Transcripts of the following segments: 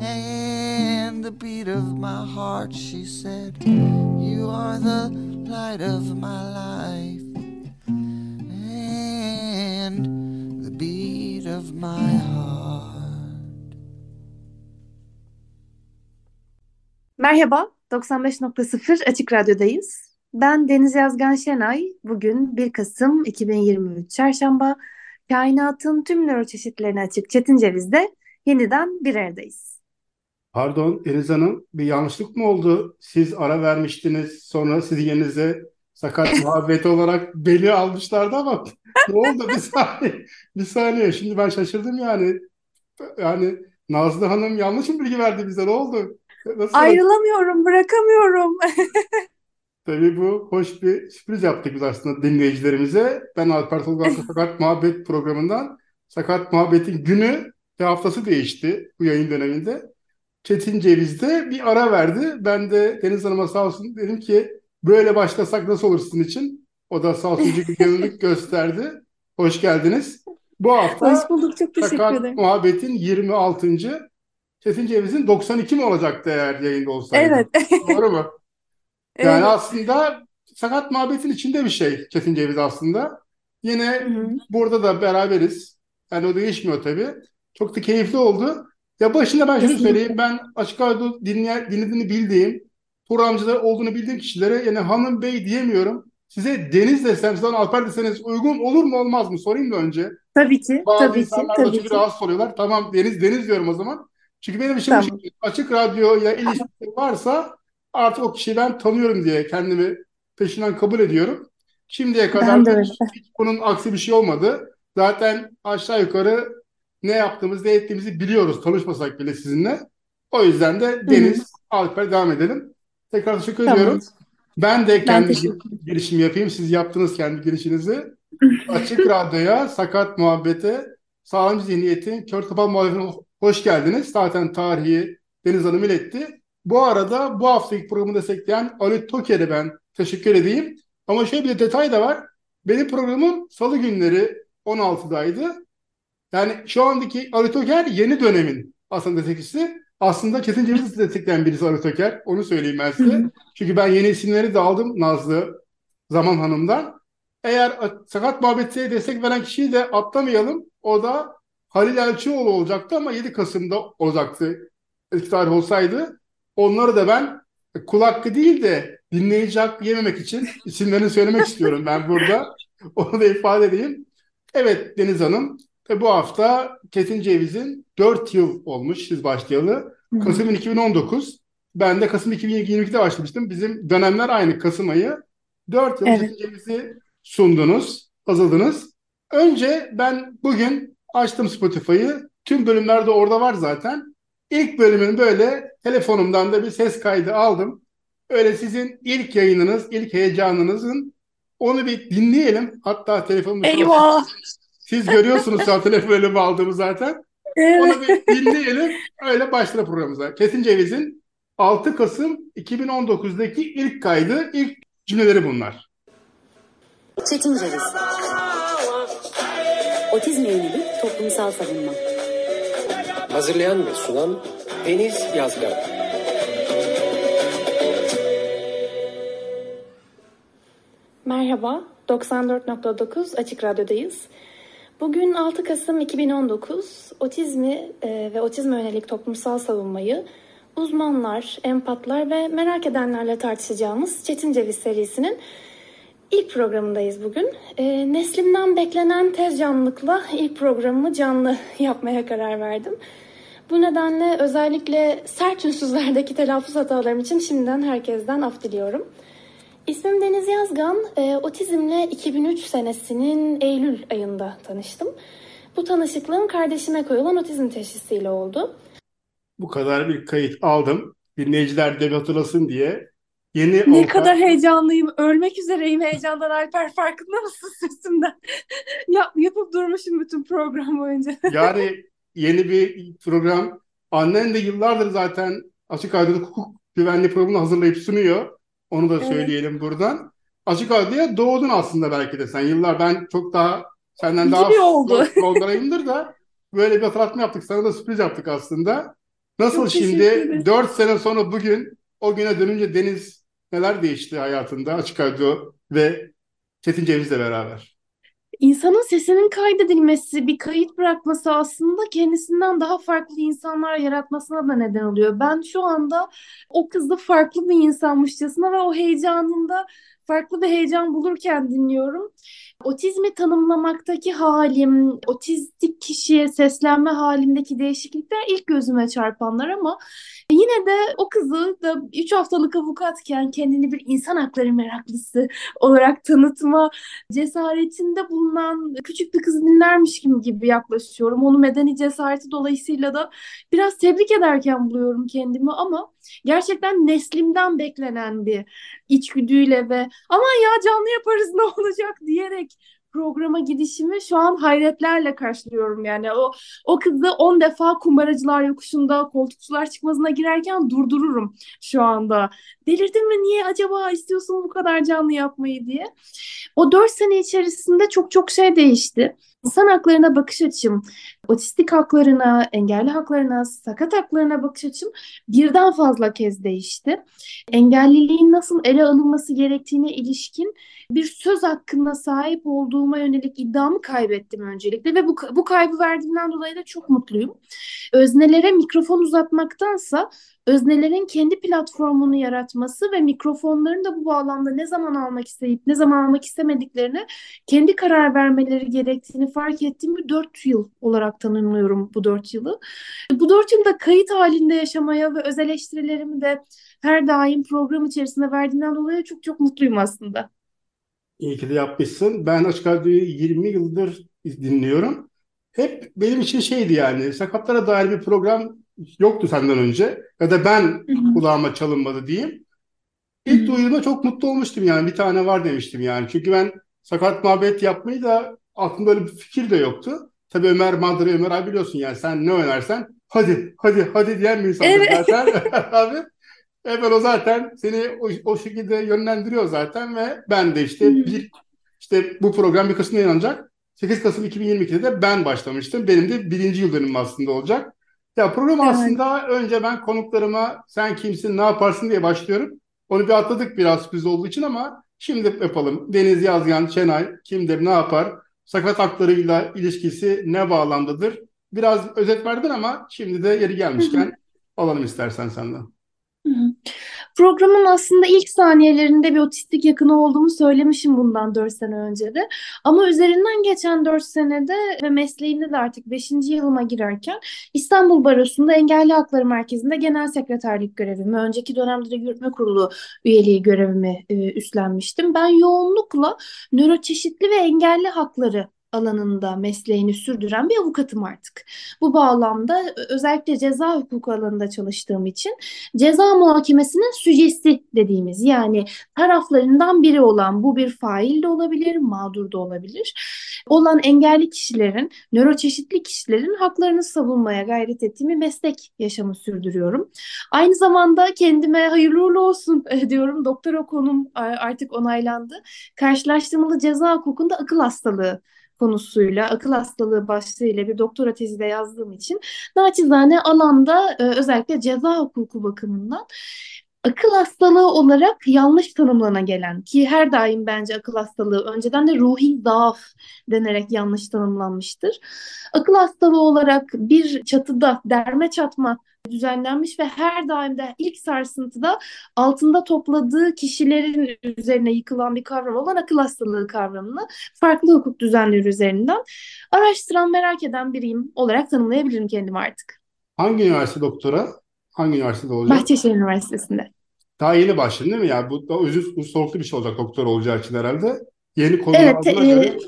and the beat of my heart. She said, You are the light of my life and the beat of my heart. Merhaba, 95.0 Açık Radyo'dayız. Ben Deniz Yazgan Şenay. Bugün 1 Kasım 2023 Çarşamba. Kainatın tüm nöroçeşitlerine açık Çetin Ceviz'de yeniden bir aradayız. Pardon Deniz Hanım bir yanlışlık mı oldu? Siz ara vermiştiniz sonra sizin yerinize sakat muhabbet olarak beni almışlardı ama ne oldu bir saniye bir saniye şimdi ben şaşırdım yani yani Nazlı Hanım yanlış mı bilgi verdi bize ne oldu? Nasıl? Ayrılamıyorum, bırakamıyorum. Tabii bu hoş bir sürpriz yaptık biz aslında dinleyicilerimize. Ben Alper Tolga Sakat Muhabbet programından Sakat Muhabbet'in günü ve haftası değişti bu yayın döneminde. Çetin Ceviz de bir ara verdi. Ben de Deniz Hanım'a sağ olsun dedim ki böyle başlasak nasıl olur sizin için? O da sağ olsun bir gönüllülük gösterdi. Hoş geldiniz. Bu hafta Hoş bulduk, çok teşekkür Sakat ederim. Muhabbet'in 26. Çetin Ceviz'in 92 mi olacaktı eğer yayında olsaydı? Evet, Doğru mu? Yani evet. aslında sakat muhabbetin içinde bir şey Çetin Ceviz aslında. Yine Hı hı. burada da beraberiz. Yani o değişmiyor tabii. Çok da keyifli oldu. Ya başında ben şunu söyleyeyim. Ben Açık Radyo dinleyen, dinlediğini bildiğim, programcılar olduğunu bildiğim kişilere yani hanım bey diyemiyorum. Size Deniz desem, sizden Alper deseniz uygun olur mu olmaz mı? Sorayım da önce. Tabii ki, Bazı tabii ki, insanlar da tabii çünkü ki. rahatsız oluyorlar. Tamam Deniz Deniz diyorum o zaman. Çünkü benim için Tamam. açık radyoya ilişkisi varsa artık o kişiyi ben tanıyorum diye kendimi peşinden kabul ediyorum. Şimdiye kadar da hiç bunun aksi bir şey olmadı. Zaten aşağı yukarı ne yaptığımızı, ne ettiğimizi biliyoruz tanışmasak bile sizinle. O yüzden de Deniz, Alper devam edelim. Tekrar teşekkür Tamam. ediyorum. Ben de Ben kendi teşekkür girişimi yapayım. Siz yaptınız kendi girişinizi. Açık Radyo'ya, Sakat Muhabbet'e, Sağlamcı Zihniyet'in Kör Topal Muhabbeti'ne hoş geldiniz. Zaten tarihi Deniz Hanım iletti. Bu arada bu haftaki programı destekleyen Ali Toker'e ben teşekkür edeyim. Ama şöyle bir detay da var. Benim programım salı günleri 16'daydı. Yani şu andaki Ali Toker yeni dönemin aslında destekçisi. Aslında Çetin Ceviz'i destekleyen birisi Ali Toker. Onu söyleyeyim ben size. Çünkü ben yeni isimleri de aldım Nazlı Zaman Hanım'dan. Eğer sakat muhabbete destek veren kişiyi de atlamayalım. O da Halil Elçioğlu olacaktı ama 7 Kasım'da olacaktı. Eski tarih olsaydı. Onları da ben kul hakkı değil de dinleyici hakkı yememek için isimlerini söylemek istiyorum ben burada. Onu da ifade edeyim. Evet Deniz Hanım. Ve bu hafta Çetin Ceviz'in 4 yıl olmuş siz başlayalı. Kasım 2019. Ben de Kasım 2022'de başlamıştım. Bizim dönemler aynı Kasım ayı. 4 yıl Evet. Çetin Ceviz'i sundunuz, hazırladınız. Önce ben bugün açtım Spotify'ı. Tüm bölümler de orada var zaten. İlk bölümün böyle telefonumdan da bir ses kaydı aldım. Öyle sizin ilk yayınınız, ilk heyecanınızın onu bir dinleyelim. Hatta telefonumu Eyvah! Siz görüyorsunuz şu an telefon bölümü aldığımı zaten. Evet. Onu bir dinleyelim. Öyle başla programımıza. Kesin Ceviz'in 6 Kasım 2019'daki ilk kaydı, ilk cümleleri bunlar. Çetin Ceviz. Otizme yönelik toplumsal savunma. Hazırlayan ve sunan Deniz Yazgan. Merhaba, 94.9 Açık Radyo'dayız. Bugün 6 Kasım 2019, otizmi e, ve otizme yönelik toplumsal savunmayı uzmanlar, empatlar ve merak edenlerle tartışacağımız Çetin Ceviz serisinin ilk programındayız bugün. E, neslimden beklenen tez canlılıkla ilk programımı canlı yapmaya karar verdim. Bu nedenle özellikle sert ünsüzlerdeki telaffuz hatalarım için şimdiden herkesten af diliyorum. İsmim Deniz Yazgan. E, otizmle 2003 senesinin Eylül ayında tanıştım. Bu tanışıklığım kardeşime koyulan otizm teşhisiyle oldu. Bu kadar bir kayıt aldım. Dinleyiciler de hatırlasın diye. Yeni Ne avukat- kadar heyecanlıyım. Ölmek üzereyim heyecandan Alper. Farkında mısın sesimden? Yap, yapıp durmuşum bütün program boyunca. Yani yeni bir program. Annen de yıllardır zaten Açık Radyo'da hukuk güvenliği programını hazırlayıp sunuyor. Onu da Evet. söyleyelim buradan. Açık Radyo'ya doğdun aslında belki de sen. Yıllar ben çok daha senden daha oldu. da böyle bir hatırlatma yaptık. Sana da sürpriz yaptık aslında. Nasıl Çok şimdi ederim. 4 sene sonra bugün o güne dönünce Deniz neler değişti hayatında Açık Radyo ve Çetin Ceviz'le beraber? İnsanın sesinin kaydedilmesi, bir kayıt bırakması aslında kendisinden daha farklı insanlar yaratmasına da neden oluyor. Ben şu anda o kızı farklı bir insanmışçasına ve o heyecanında farklı bir heyecan bulurken dinliyorum. Otizmi tanımlamaktaki halim, otistik kişiye seslenme halimdeki değişiklikler ilk gözüme çarpanlar ama yine de o kızı da 3 haftalık avukatken kendini bir insan hakları meraklısı olarak tanıtma cesaretinde bulunan küçük bir kızı dinlermiş gibi, gibi yaklaşıyorum. Onu medeni cesareti dolayısıyla da biraz tebrik ederken buluyorum kendimi ama gerçekten neslimden beklenen bir içgüdüyle ve aman ya canlı yaparız ne olacak diyerek programa gidişimi şu an hayretlerle karşılıyorum yani o o kızı 10 defa kumbaracılar yokuşunda koltukçular çıkmazına girerken durdururum şu anda. Delirdin mi niye acaba istiyorsun bu kadar canlı yapmayı diye. O 4 sene içerisinde çok çok şey değişti. İnsan haklarına bakış açım, otistik haklarına, engelli haklarına, sakat haklarına bakış açım birden fazla kez değişti. Engelliliğin nasıl ele alınması gerektiğine ilişkin bir söz hakkında sahip olduğuma yönelik iddiamı kaybettim öncelikle ve bu, bu kaybı verdiğimden dolayı da çok mutluyum. Öznelere mikrofon uzatmaktansa öznelerin kendi platformunu yaratması ve mikrofonların da bu bağlamda ne zaman almak isteyip ne zaman almak istemediklerini kendi karar vermeleri gerektiğini fark ettiğim bir 4 yıl olarak tanımlıyorum bu 4 yılı. Bu 4 yılda kayıt halinde yaşamaya ve öz eleştirilerimi de her daim program içerisinde verdiğinden dolayı çok çok mutluyum aslında. İyi ki de yapmışsın. Ben Açık Radyo'yu 20 yıldır dinliyorum. Hep benim için şeydi yani sakatlara dair bir program yoktu senden önce. Ya da ben kulağıma çalınmadı diyeyim. İlk duyduğumda çok mutlu olmuştum yani. Bir tane var demiştim yani. Çünkü ben sakat muhabbet yapmayı da aklımda öyle bir fikir de yoktu. Tabii Ömer Madre, Ömer abi biliyorsun yani sen ne önersen hadi hadi hadi diyen bir insandır Evet. zaten abi. Hemen o zaten seni o, o şekilde yönlendiriyor zaten ve ben de işte bir işte bu program bir Kasım'da yayınlanacak. 8 Kasım 2022'de de ben başlamıştım. Benim de birinci yıl dönümüm aslında olacak. Ya program Evet. aslında önce ben konuklarıma sen kimsin, ne yaparsın diye başlıyorum. Onu bir atladık biraz sürpriz olduğu için ama şimdi yapalım. Deniz Yazgan, Şenay kimdir, ne yapar? Sakat haklarıyla ilişkisi ne bağlamdadır? Biraz özet verdin ama şimdi de yeri gelmişken alalım istersen senden. Hı hı. Programın aslında ilk saniyelerinde bir otistik yakını olduğumu söylemişim bundan 4 sene önce de. Ama üzerinden geçen 4 senede ve mesleğimde de artık 5. yılıma girerken İstanbul Barosu'nda Engelli Hakları Merkezi'nde genel sekreterlik görevimi, önceki dönemde de yürütme kurulu üyeliği görevimi e, üstlenmiştim. Ben yoğunlukla nöroçeşitli ve engelli hakları alanında mesleğini sürdüren bir avukatım artık. Bu bağlamda özellikle ceza hukuku alanında çalıştığım için ceza muhakemesinin süjesi dediğimiz yani taraflarından biri olan bu bir fail de olabilir, mağdur da olabilir. Olan engelli kişilerin, nöroçeşitli kişilerin haklarını savunmaya gayret ettiğim bir meslek yaşamı sürdürüyorum. Aynı zamanda kendime hayırlı uğurlu olsun eh, diyorum. Doktora konum artık onaylandı. Karşılaştırmalı ceza hukukunda akıl hastalığı konusuyla, akıl hastalığı başlığıyla bir doktora tezi de yazdığım için naçizane alanda e, özellikle ceza hukuku bakımından akıl hastalığı olarak yanlış tanımlana gelen ki her daim bence akıl hastalığı önceden de ruhi zaaf denerek yanlış tanımlanmıştır. Akıl hastalığı olarak bir çatıda derme çatma düzenlenmiş ve her daim de ilk sarsıntıda altında topladığı kişilerin üzerine yıkılan bir kavram olan akıl hastalığı kavramını farklı hukuk düzenleri üzerinden araştıran, merak eden biriyim olarak tanımlayabilirim kendimi artık. Hangi üniversite doktora? Hangi üniversitede olacak? Bahçeşehir Üniversitesi'nde. Daha yeni başladın değil mi? Yani bu da uzun, uzun soluklu bir şey olacak doktor olacağı için herhalde. Yeni konu Evet, e, göre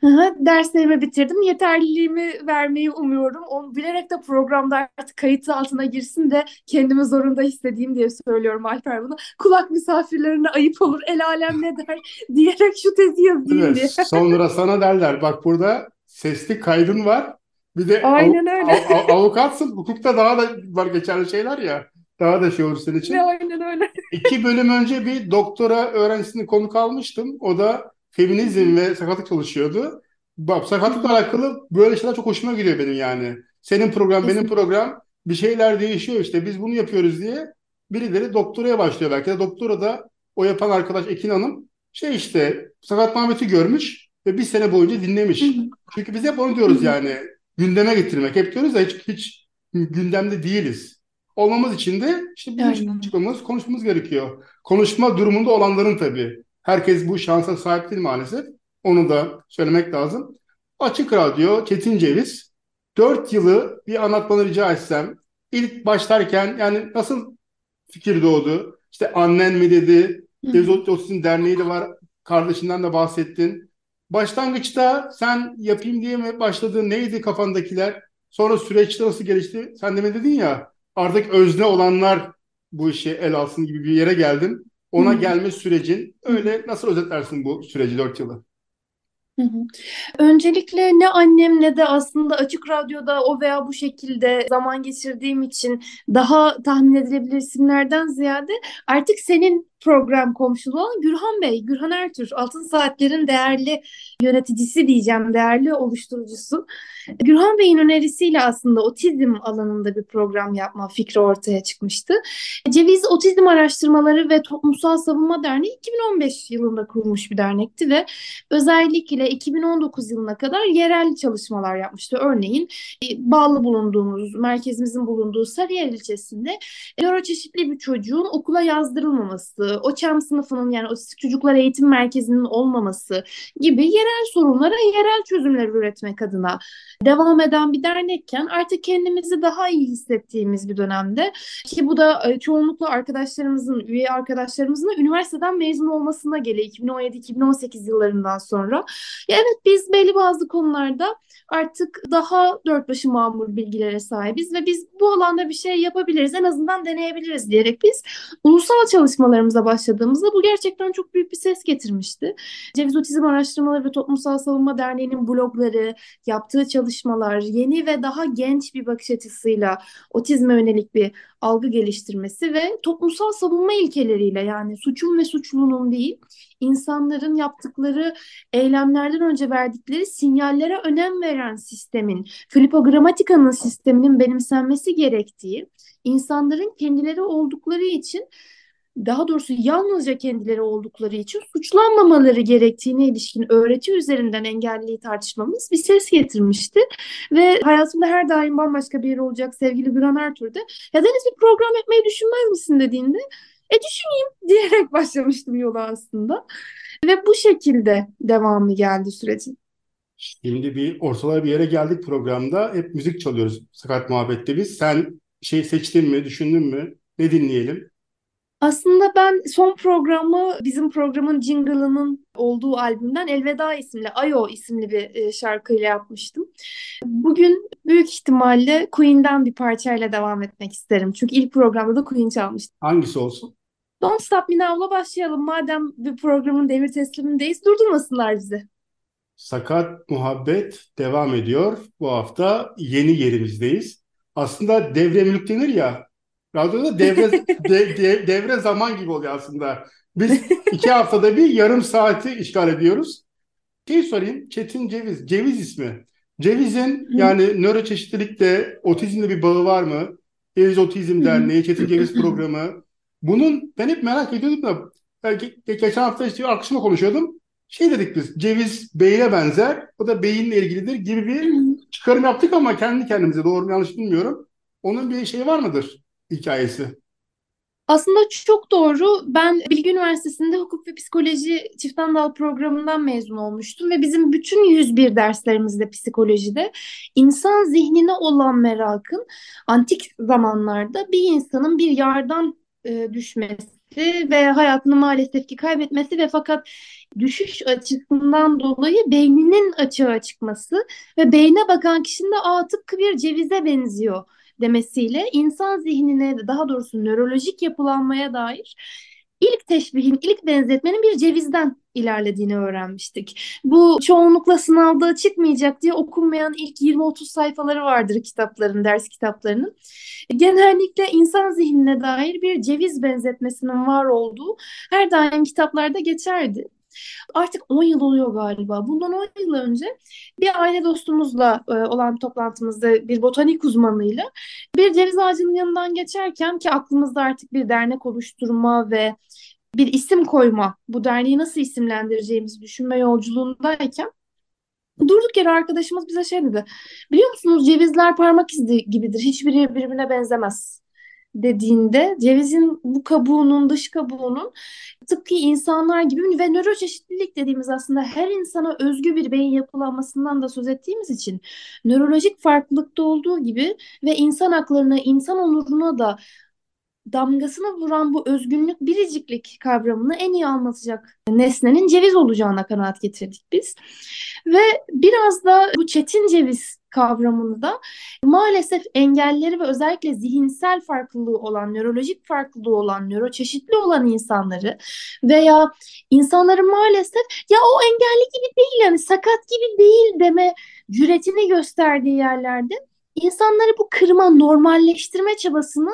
hı, Derslerimi bitirdim. Yeterliliğimi vermeyi umuyorum. Onu bilerek de programda artık kayıt altına girsin de kendimi zorunda hissedeyim diye söylüyorum Alper bunu. Kulak misafirlerine ayıp olur, el alem ne der diyerek şu tezi yazayım Evet, diye. sonra sana derler bak burada sesli kaydın var. Bir de av- Aynen öyle. av- av- avukatsın. Hukukta daha da var geçerli şeyler ya. Daha da şey olur senin için. Ne aynen öyle. İki bölüm önce bir doktora öğrencisini konuk almıştım. O da feminizm ve sakatlık çalışıyordu. Bak sakatlıkla alakalı böyle şeyler çok hoşuma gidiyor benim yani. Senin program, benim program bir şeyler değişiyor işte biz bunu yapıyoruz diye birileri doktoraya başlıyor belki de doktora da o yapan arkadaş Ekin Hanım şey işte Sakat Mehmet'i görmüş ve bir sene boyunca dinlemiş. Çünkü biz hep onu diyoruz yani gündeme getirmek. Hep diyoruz da hiç, hiç gündemde değiliz. Olmamız için de işte bizim Aynen. çıkmamız, konuşmamız gerekiyor. Konuşma durumunda olanların tabii. Herkes bu şansa sahip değil maalesef. Onu da söylemek lazım. Açık Radyo, Çetin Ceviz. Dört yılı bir anlatmanı rica etsem. İlk başlarken yani nasıl fikir doğdu? İşte annen mi dedi? Devlet Otizm Derneği de var. Kardeşinden de bahsettin. Başlangıçta sen yapayım diye mi başladın? Neydi kafandakiler? Sonra süreçte nasıl gelişti? Sen de mi dedin ya artık özne olanlar bu işi el alsın gibi bir yere geldin. Ona gelme sürecin öyle nasıl özetlersin bu süreci dört yılı? Öncelikle ne annem ne de aslında Açık Radyo'da o veya bu şekilde zaman geçirdiğim için daha tahmin edilebilir isimlerden ziyade artık senin program komşuluğu Gürhan Bey, Gürhan Ertür, Altın Saatler'in değerli yöneticisi diyeceğim, değerli oluşturucusu. Gürhan Bey'in önerisiyle aslında otizm alanında bir program yapma fikri ortaya çıkmıştı. Ceviz Otizm Araştırmaları ve Toplumsal Savunma Derneği 2015 yılında kurulmuş bir dernekti ve özellikle 2019 yılına kadar yerel çalışmalar yapmıştı. Örneğin e, bağlı bulunduğumuz, merkezimizin bulunduğu Sarıyer ilçesinde nöroçeşitli bir çocuğun okula yazdırılmaması, OÇEM sınıfının yani Otistik Çocuklar Eğitim Merkezi'nin olmaması gibi yerel sorunlara yerel çözümler üretmek adına devam eden bir dernekken artık kendimizi daha iyi hissettiğimiz bir dönemde ki bu da e, çoğunlukla arkadaşlarımızın, üye arkadaşlarımızın da üniversiteden mezun olmasına geliyor 2017-2018 yıllarından sonra. Ya evet biz belli bazı konularda artık daha dört başı mamur bilgilere sahibiz ve biz bu alanda bir şey yapabiliriz, en azından deneyebiliriz diyerek biz ulusal çalışmalarımıza başladığımızda bu gerçekten çok büyük bir ses getirmişti. Ceviz Otizm Araştırmaları ve Toplumsal Savunma Derneği'nin blogları, yaptığı çalışmalar, yeni ve daha genç bir bakış açısıyla otizme yönelik bir algı geliştirmesi ve toplumsal savunma ilkeleriyle yani suçun ve suçlunun değil, insanların yaptıkları eylemlerden önce verdikleri sinyallere önem veren sistemin, Filippo Grammatica'nın sisteminin benimsenmesi gerektiği, insanların kendileri oldukları için daha doğrusu yalnızca kendileri oldukları için suçlanmamaları gerektiğine ilişkin öğreti üzerinden engelliyi tartışmamız bir ses getirmişti. Ve hayatımda her daim bambaşka bir yer olacak sevgili Güran Ertuğrul da ya Deniz bir program yapmayı düşünmez misin dediğinde e düşüneyim diyerek başlamıştım yola aslında. Ve bu şekilde devamı geldi sürecin. Şimdi bir ortalara bir yere geldik programda. Hep müzik çalıyoruz Sakat Muhabbet'te biz. Sen şey seçtin mi, düşündün mü? Ne dinleyelim? Aslında ben son programı bizim programın jingle'ının olduğu albümden Elveda isimli, Ayo isimli bir e, şarkıyla yapmıştım. Bugün büyük ihtimalle Queen'den bir parçayla devam etmek isterim. Çünkü ilk programda da Queen çalmıştım. Hangisi olsun? Don't Stop Me Now'la başlayalım. Madem bir programın devir teslimindeyiz, durdurmasınlar bizi. Sakat Muhabbet devam ediyor. Bu hafta yeni yerimizdeyiz. Aslında devre mülk denir ya. Radyoda devre de- de- devre zaman gibi oluyor aslında. Biz iki haftada bir yarım saati işgal ediyoruz. Şey sorayım, Çetin Ceviz. Ceviz ismi. Ceviz'in yani nöroçeşitlilikte otizmle bir bağı var mı? Ceviz Otizm Derneği, Çetin Ceviz programı. Bunun ben hep merak ediyordum da belki geçen hafta işte arkadaşımla konuşuyordum. Şey dedik biz ceviz beyine benzer o da beyinle ilgilidir gibi bir çıkarım yaptık ama kendi kendimize doğru mu yanlış bilmiyorum. Onun bir şey var mıdır hikayesi? Aslında çok doğru. Ben Bilgi Üniversitesi'nde hukuk ve psikoloji çift dal programından mezun olmuştum ve bizim bütün 101 derslerimizde psikolojide insan zihnine olan merakın antik zamanlarda bir insanın bir yardan e, düşmesi ve hayatını maalesef ki kaybetmesi ve fakat düşüş açısından dolayı beyninin açığa çıkması ve beyne bakan kişinin de Aa, tıpkı bir cevize benziyor demesiyle insan zihnine daha doğrusu nörolojik yapılanmaya dair ilk teşbihin, ilk benzetmenin bir cevizden ilerlediğini öğrenmiştik. Bu çoğunlukla sınavda çıkmayacak diye okunmayan ilk 20-30 sayfaları vardır kitapların, ders kitaplarının. Genellikle insan zihnine dair bir ceviz benzetmesinin var olduğu her daim kitaplarda geçerdi. Artık 10 yıl oluyor galiba. Bundan 10 yıl önce bir aile dostumuzla e, olan toplantımızda bir botanik uzmanıyla bir ceviz ağacının yanından geçerken ki aklımızda artık bir dernek oluşturma ve bir isim koyma, bu derneği nasıl isimlendireceğimizi düşünme yolculuğundayken durduk yere arkadaşımız bize şey dedi. Biliyor musunuz cevizler parmak izi gibidir. Hiçbiri birbirine benzemez dediğinde cevizin bu kabuğunun dış kabuğunun tıpkı insanlar gibi ve nöroçeşitlilik dediğimiz aslında her insana özgü bir beyin yapılanmasından da söz ettiğimiz için nörolojik farklılıkta olduğu gibi ve insan haklarına, insan onuruna da damgasını vuran bu özgünlük, biriciklik kavramını en iyi anlatacak nesnenin ceviz olacağına kanaat getirdik biz. Ve biraz da bu çetin ceviz kavramını da. Maalesef engelleri ve özellikle zihinsel farklılığı olan, nörolojik farklılığı olan, nöroçeşitli olan insanları veya insanların maalesef ya o engelli gibi değil yani sakat gibi değil deme cüretini gösterdiği yerlerde insanları bu kırma, normalleştirme çabasını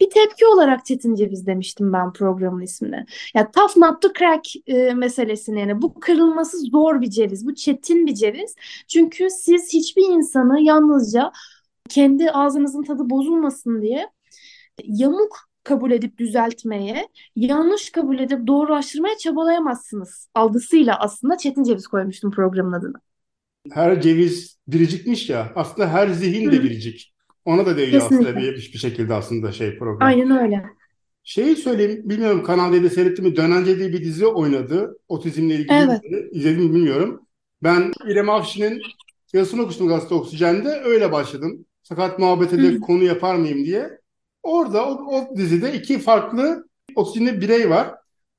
bir tepki olarak Çetin Ceviz demiştim ben programın ismine. Ya tough not to crack e, meselesini yani bu kırılması zor bir ceviz, bu çetin bir ceviz. Çünkü siz hiçbir insanı yalnızca kendi ağzınızın tadı bozulmasın diye yamuk kabul edip düzeltmeye, yanlış kabul edip doğrulaştırmaya çabalayamazsınız algısıyla aslında Çetin Ceviz koymuştum programın adını. Her ceviz biricikmiş ya aslında her zihin de biricik. Ona da değiyor Kesinlikle. aslında bir, bir şekilde aslında şey program. Aynen öyle. Şeyi söyleyeyim, bilmiyorum Kanal D'de seyrettim mi? Dönence diye bir dizi oynadı. Otizmle ilgili Evet. İzledim mi bilmiyorum. Ben İrem Afşin'in yazısını okumuştum gazete Oksijen'de. Öyle başladım. Sakat muhabbete de Hı. konu yapar mıyım diye. Orada o, o dizide iki farklı otizmli birey var.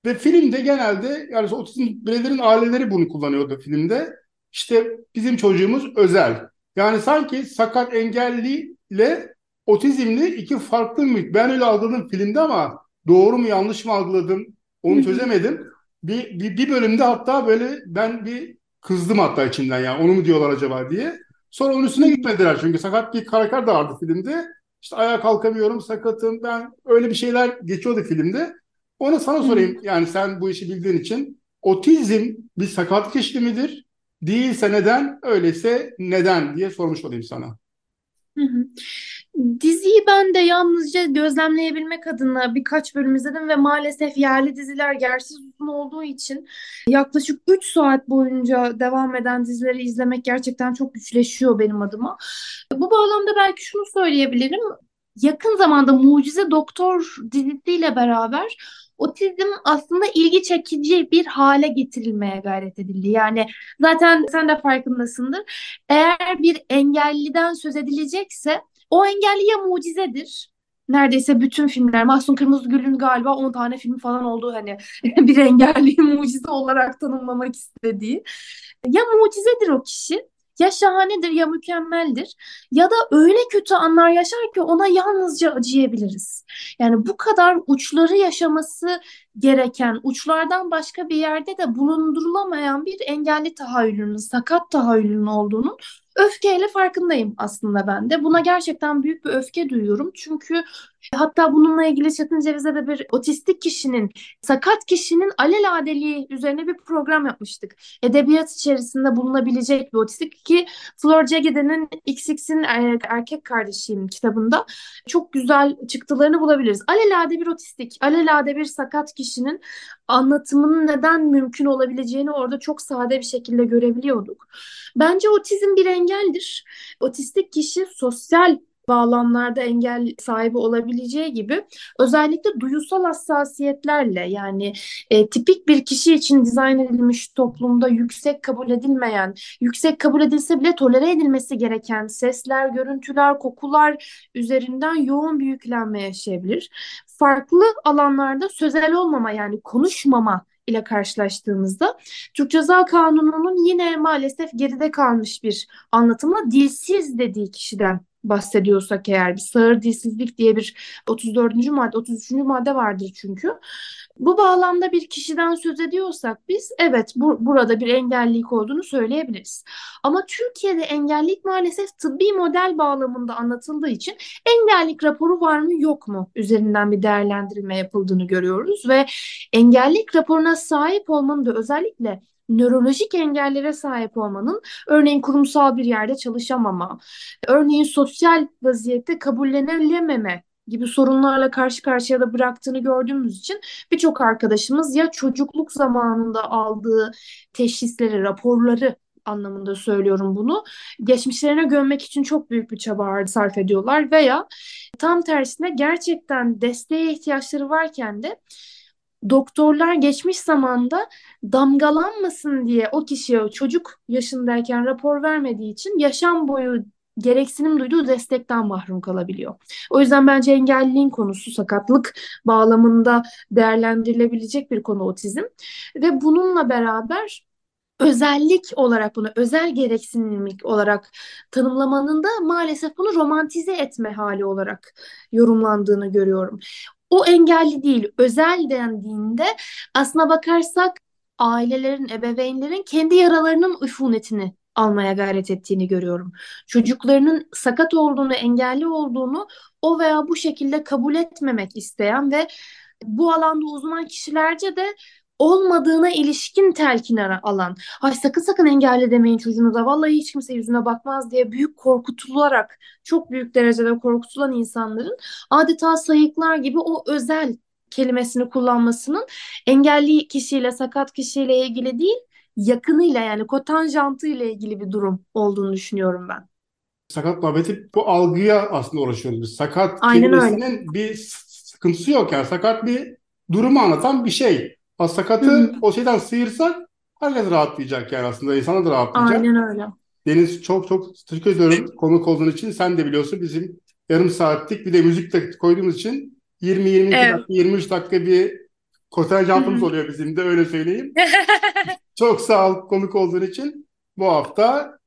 Ve filmde genelde yani otizm bireylerin aileleri bunu kullanıyordu filmde. İşte bizim çocuğumuz özel. Yani sanki sakat engelli ile otizmli iki farklı mı? Ben öyle algıladım filmde ama doğru mu yanlış mı algıladım onu çözemedim. Bir, bir, bir bölümde hatta böyle ben bir kızdım hatta içimden ya onu mu diyorlar acaba diye. Sonra onun üstüne gitmediler çünkü sakat bir karakter de vardı filmde. İşte ayağa kalkamıyorum sakatım ben öyle bir şeyler geçiyordu filmde. Onu sana sorayım yani sen bu işi bildiğin için otizm bir sakatlık eşli midir? Değilse neden? Öyleyse neden diye sormuş olayım sana. Hı hı. Diziyi ben de yalnızca gözlemleyebilmek adına birkaç bölüm izledim ve maalesef yerli diziler yersiz uzun olduğu için yaklaşık 3 saat boyunca devam eden dizileri izlemek gerçekten çok güçleşiyor benim adıma. Bu bağlamda belki şunu söyleyebilirim. Yakın zamanda Mucize Doktor dizisiyle beraber otizm aslında ilgi çekici bir hale getirilmeye gayret edildi. Yani zaten sen de farkındasındır. Eğer bir engelliden söz edilecekse o engelli ya mucizedir. Neredeyse bütün filmler, Mahsun Kırmızıgül'ün galiba 10 tane film falan olduğu hani bir engelliyi mucize olarak tanımlamak istediği. Ya mucizedir o kişi, ya şahanedir ya mükemmeldir ya da öyle kötü anlar yaşar ki ona yalnızca acıyabiliriz. Yani bu kadar uçları yaşaması gereken, uçlardan başka bir yerde de bulundurulamayan bir engelli tahayyülünün, sakat tahayyülünün olduğunun öfkeyle farkındayım aslında ben de. Buna gerçekten büyük bir öfke duyuyorum. Çünkü Hatta bununla ilgili Çetin Ceviz'e de bir otistik kişinin, sakat kişinin alelade üzerine bir program yapmıştık. Edebiyat içerisinde bulunabilecek bir otistik ki Flor Cegede'nin XX'in erkek kardeşiyim kitabında çok güzel çıktılarını bulabiliriz. Alelade bir otistik, alelade bir sakat kişinin anlatımının neden mümkün olabileceğini orada çok sade bir şekilde görebiliyorduk. Bence otizm bir engeldir. Otistik kişi sosyal bağlamlarda engel sahibi olabileceği gibi özellikle duyusal hassasiyetlerle yani e, tipik bir kişi için dizayn edilmiş toplumda yüksek kabul edilmeyen, yüksek kabul edilse bile tolere edilmesi gereken sesler, görüntüler, kokular üzerinden yoğun bir yüklenme yaşayabilir. Farklı alanlarda sözel olmama yani konuşmama ile karşılaştığımızda Türk Ceza Kanunu'nun yine maalesef geride kalmış bir anlatımla dilsiz dediği kişiden bahsediyorsak eğer bir sağır dilsizlik diye bir 34. madde 33. madde vardır çünkü. Bu bağlamda bir kişiden söz ediyorsak biz evet bu, burada bir engellilik olduğunu söyleyebiliriz. Ama Türkiye'de engellilik maalesef tıbbi model bağlamında anlatıldığı için engellilik raporu var mı yok mu üzerinden bir değerlendirme yapıldığını görüyoruz ve engellilik raporuna sahip olmanın da özellikle nörolojik engellere sahip olmanın örneğin kurumsal bir yerde çalışamama, örneğin sosyal vaziyette kabullenilememe gibi sorunlarla karşı karşıya da bıraktığını gördüğümüz için birçok arkadaşımız ya çocukluk zamanında aldığı teşhisleri, raporları anlamında söylüyorum bunu. Geçmişlerine gömmek için çok büyük bir çaba sarf ediyorlar veya tam tersine gerçekten desteğe ihtiyaçları varken de doktorlar geçmiş zamanda damgalanmasın diye o kişiye çocuk yaşındayken rapor vermediği için yaşam boyu gereksinim duyduğu destekten mahrum kalabiliyor. O yüzden bence engelliliğin konusu sakatlık bağlamında değerlendirilebilecek bir konu otizm ve bununla beraber özellik olarak bunu özel gereksinimlik olarak tanımlamanın da maalesef bunu romantize etme hali olarak yorumlandığını görüyorum. O engelli değil, özel dendiğinde aslına bakarsak ailelerin, ebeveynlerin kendi yaralarının üfunetini almaya gayret ettiğini görüyorum. Çocuklarının sakat olduğunu, engelli olduğunu o veya bu şekilde kabul etmemek isteyen ve bu alanda uzman kişilerce de olmadığına ilişkin telkin alan, ay sakın sakın engelli demeyin çocuğunuza, vallahi hiç kimse yüzüne bakmaz diye büyük korkutularak, çok büyük derecede korkutulan insanların adeta sayıklar gibi o özel kelimesini kullanmasının engelli kişiyle, sakat kişiyle ilgili değil, yakınıyla yani kotanjantı ile ilgili bir durum olduğunu düşünüyorum ben. Sakat muhabbeti bu algıya aslında uğraşıyoruz biz. Sakat Aynen kelimesinin öyle. bir sıkıntısı yok yani. Sakat bir durumu anlatan bir şey. Ha, sakatı Hı. o şeyden sıyırsak herkes rahatlayacak yani aslında. İnsanlar da rahatlayacak. Aynen öyle. Deniz çok çok teşekkür ediyorum konuk olduğun için. Sen de biliyorsun bizim yarım saatlik bir de müzik de koyduğumuz için 20-22 Evet. dakika 23 dakika bir kontenjantımız Hı hı. oluyor bizim de öyle söyleyeyim. Çok sağ ol konuk olduğun için. Bu hafta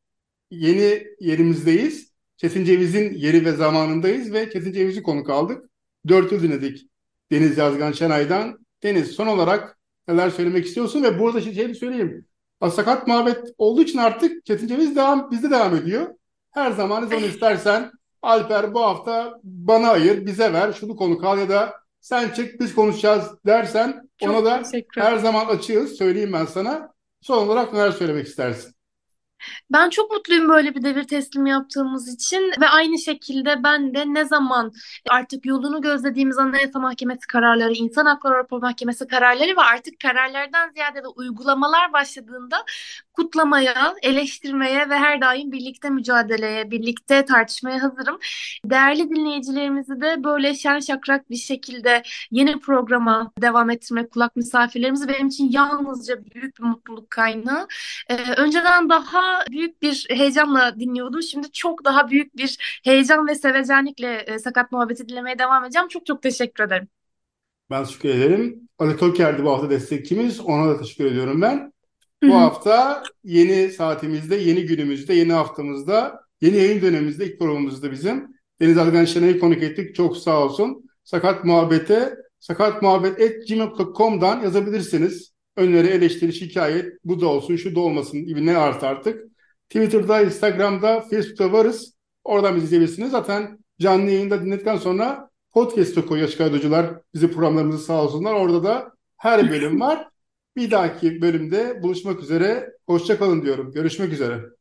yeni yerimizdeyiz. Çetin Ceviz'in yeri ve zamanındayız ve Çetin Ceviz'i konuk aldık. Dört yıl dinledik Deniz Yazgan Şenay'dan. Deniz son olarak neler söylemek istiyorsun ve burada şey, şey söyleyeyim. Sakat muhabbet olduğu için artık Çetin Ceviz devam, bizde devam ediyor. Her zaman ne zaman istersen Alper bu hafta bana ayır, bize ver, şunu konuk al ya da sen çık biz konuşacağız dersen ona Çok da teşekkür her zaman açığız. Söyleyeyim ben sana. Son olarak neler söylemek istersin? Ben çok mutluyum böyle bir devir teslim yaptığımız için ve aynı şekilde ben de ne zaman artık yolunu gözlediğimiz Anayasa Mahkemesi kararları, İnsan Hakları Avrupa Mahkemesi kararları ve artık kararlardan ziyade de uygulamalar başladığında kutlamaya, eleştirmeye ve her daim birlikte mücadeleye, birlikte tartışmaya hazırım. Değerli dinleyicilerimizi de böyle şen şakrak bir şekilde yeni programa devam ettirmek, kulak misafirlerimizi benim için yalnızca büyük bir mutluluk kaynağı. Ee, önceden daha büyük bir heyecanla dinliyordum. Şimdi çok daha büyük bir heyecan ve sevecenlikle e, Sakat Muhabbeti dinlemeye devam edeceğim. Çok çok teşekkür ederim. Ben teşekkür ederim. Ali Toker'di bu hafta destekçimiz. Ona da teşekkür ediyorum ben. Bu hafta yeni saatimizde, yeni günümüzde, yeni haftamızda, yeni yayın dönemimizde ilk programımızda bizim. Deniz Algan Şenay'ı konuk ettik. Çok sağ olsun. Sakat Muhabbet'e sakatmuhabbet.gmail.com'dan yazabilirsiniz. Öneri, eleştiri, şikayet bu da olsun, şu da olmasın gibi ne arz artık. Twitter'da, Instagram'da, Facebook'ta varız. Oradan bizi izleyebilirsiniz. Zaten canlı yayında dinledikten sonra podcast'e koyuyor Açık. Bizi programlarımızı sağ olsunlar. Orada da her bölüm var. Bir dahaki bölümde buluşmak üzere. Hoşça kalın diyorum. Görüşmek üzere.